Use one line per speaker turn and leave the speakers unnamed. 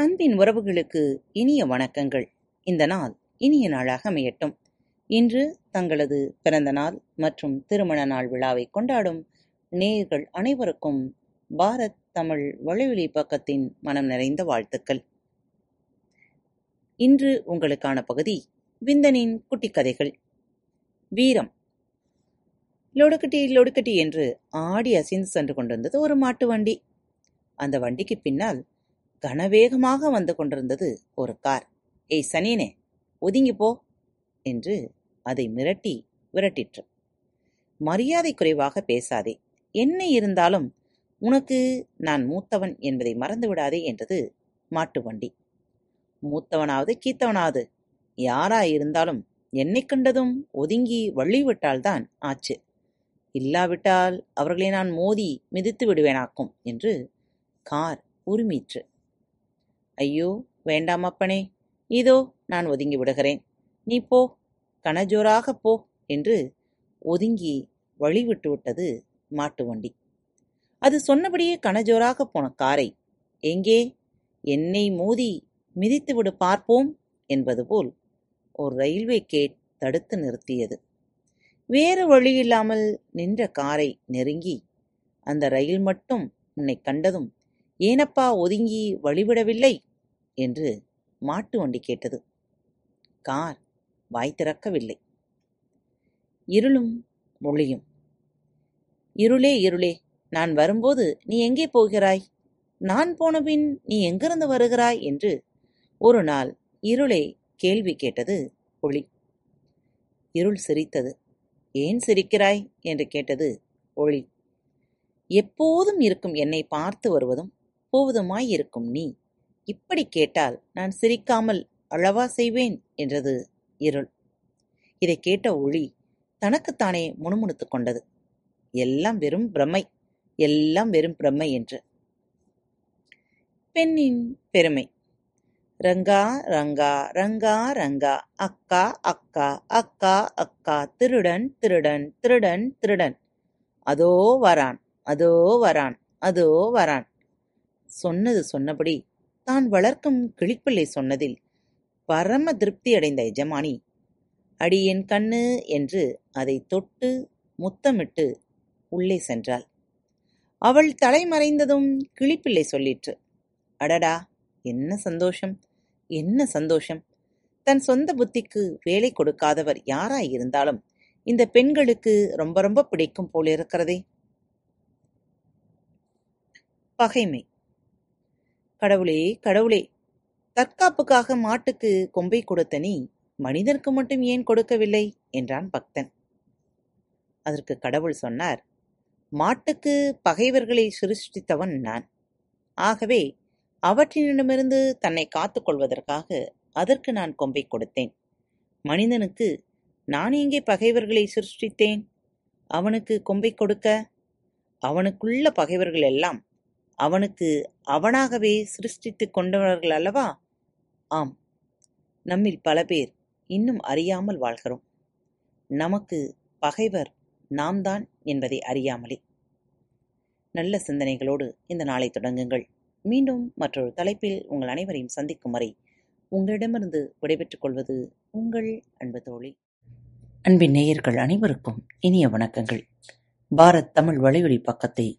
அன்பின் உறவுகளுக்கு இனிய வணக்கங்கள். இந்த நாள் இனிய நாளாக அமையட்டும். இன்று தங்களது பிறந்த நாள் மற்றும் திருமண நாள் விழாவை கொண்டாடும் நேயர்கள் அனைவருக்கும் பாரத் தமிழ் வலைவெளி பக்கத்தின் மனம் நிறைந்த வாழ்த்துக்கள். இன்று உங்களுக்கான பகுதி விந்தனின் குட்டி கதைகள் வீரம். லொடுக்கட்டி லொடுக்கட்டி என்று ஆடி அசைந்து சென்று கொண்டிருந்தது ஒரு மாட்டு வண்டி. அந்த வண்டிக்கு பின்னால் கனவேகமாக வந்து கொண்டிருந்தது ஒரு கார். ஏய் சனியனே ஒதுங்கி போ என்று அதை மிரட்டி விரட்டிற்று. மரியாதை குறைவாக பேசாதே. என்ன இருந்தாலும் உனக்கு நான் மூத்தவன் என்பதை மறந்து விடாதே என்றது மாட்டு வண்டி. மூத்தவனாவது கீத்தவனாவது. யாரா இருந்தாலும் என்னை கண்டதும் ஒதுங்கி வள்ளிவிட்டால்தான் ஆச்சு. இல்லாவிட்டால் அவர்களை நான் மோதி மிதித்து விடுவேனாக்கும் என்று கார் உரிமீற்று. ஐயோ வேண்டாம் அப்பனே. இதோ நான் ஒதுங்கி விடுகிறேன். நீ போ. கனஜோராக போ என்று ஒதுங்கி வழிவிட்டு விட்டது மாட்டு வண்டி. அது சொன்னபடியே கனஜோராக போன காரை. எங்கே? என்னை மோதி மிதித்து விடு பார்ப்போம் என்பது போல் ஒரு ரயில்வே கேட் தடுத்து நிறுத்தியது. வேறு வழியில்லாமல் நின்ற காரை நெருங்கி அந்த ரயில் மட்டும் உன்னை கண்டதும் ஏனப்பா ஒதுங்கி வழிவிடவில்லை? என்று மாட்டு வண்டி கேட்டது. கார் வாய் திறக்கவில்லை. இருளும் மொழியும். இருளே இருளே நான் வரும்போது நீ எங்கே போகிறாய்? நான் போனபின் நீ எங்கிருந்து வருகிறாய்? என்று ஒரு நாள் இருளை கேள்வி கேட்டது ஒளி. இருள் சிரித்தது. ஏன் சிரிக்கிறாய்? என்று கேட்டது ஒளி. எப்போதும் இருக்கும் என்னை பார்த்து வருவதும் போவதுமாய் இருக்கும் நீ. இப்படி கேட்டால் நான் சிரிக்காமல் அழவா செய்வேன் என்றது இருள். இதை கேட்ட ஒளி தனக்குத்தானே முணுமுணுத்துக் கொண்டது. எல்லாம் வெறும் பிரமை எல்லாம் வெறும் பிரமை என்று. பெண்ணின் பெருமை. ரங்கா ரங்கா ரங்கா ரங்கா அக்கா அக்கா அக்கா அக்கா திருடன் திருடன் திருடன் திருடன். அதோ வரான் அதோ வரான் அதோ வரான். சொன்னது சொன்னபடி தான் வளர்க்கும் கிளிப்பிள்ளை சொன்னதில் பரம திருப்தி அடைந்த எஜமானி அடி என் கண்ணு என்று அதை தொட்டு முத்தமிட்டு உள்ளே சென்றாள். அவள் தலைமறைந்ததும் கிளிப்பிள்ளை சொல்லிற்று அடடா என்ன சந்தோஷம் என்ன சந்தோஷம். தன் சொந்த புத்திக்கு வேலை கொடுக்காதவர் யாராய் இருந்தாலும் இந்த பெண்களுக்கு ரொம்ப ரொம்ப பிடிக்கும் போலிருக்கிறதே. பகைமை. கடவுளே கடவுளே தற்காப்புக்காக மாட்டுக்கு கொம்பை கொடுத்த நீ மனிதனுக்கு மட்டும் ஏன் கொடுக்கவில்லை? என்றான் பக்தன். அதற்கு கடவுள் சொன்னார் மாட்டுக்கு பகைவர்களை சிருஷ்டித்தவன் நான். ஆகவே அவற்றினிடமிருந்து தன்னை காத்துக் கொள்வதற்காக அதற்கு நான் கொம்பை கொடுத்தேன். மனிதனுக்கு நான் எங்கே பகைவர்களை சிருஷ்டித்தேன்? அவனுக்கு கொம்பை கொடுக்க? அவனுக்குள்ள பகைவர்கள் எல்லாம் அவனுக்கு அவனாகவே சிருஷ்டித்துக் கொண்டவர்கள் அல்லவா? ஆம். நம்மில் பல பேர் இன்னும் அறியாமல் வாழ்கிறோம். நமக்கு பகைவர் நாம் தான் என்பதை அறியாமலே. நல்ல சிந்தனைகளோடு இந்த நாளை தொடங்குங்கள். மீண்டும் மற்றொரு தலைப்பில் உங்கள் அனைவரையும் சந்திக்கும் வரை உங்களிடமிருந்து விடைபெற்றுக் கொள்வது உங்கள் அன்பு தோழி. அன்பின் நேயர்கள் அனைவருக்கும் இனிய வணக்கங்கள். பாரத் தமிழ் வலையொலி பக்கத்தை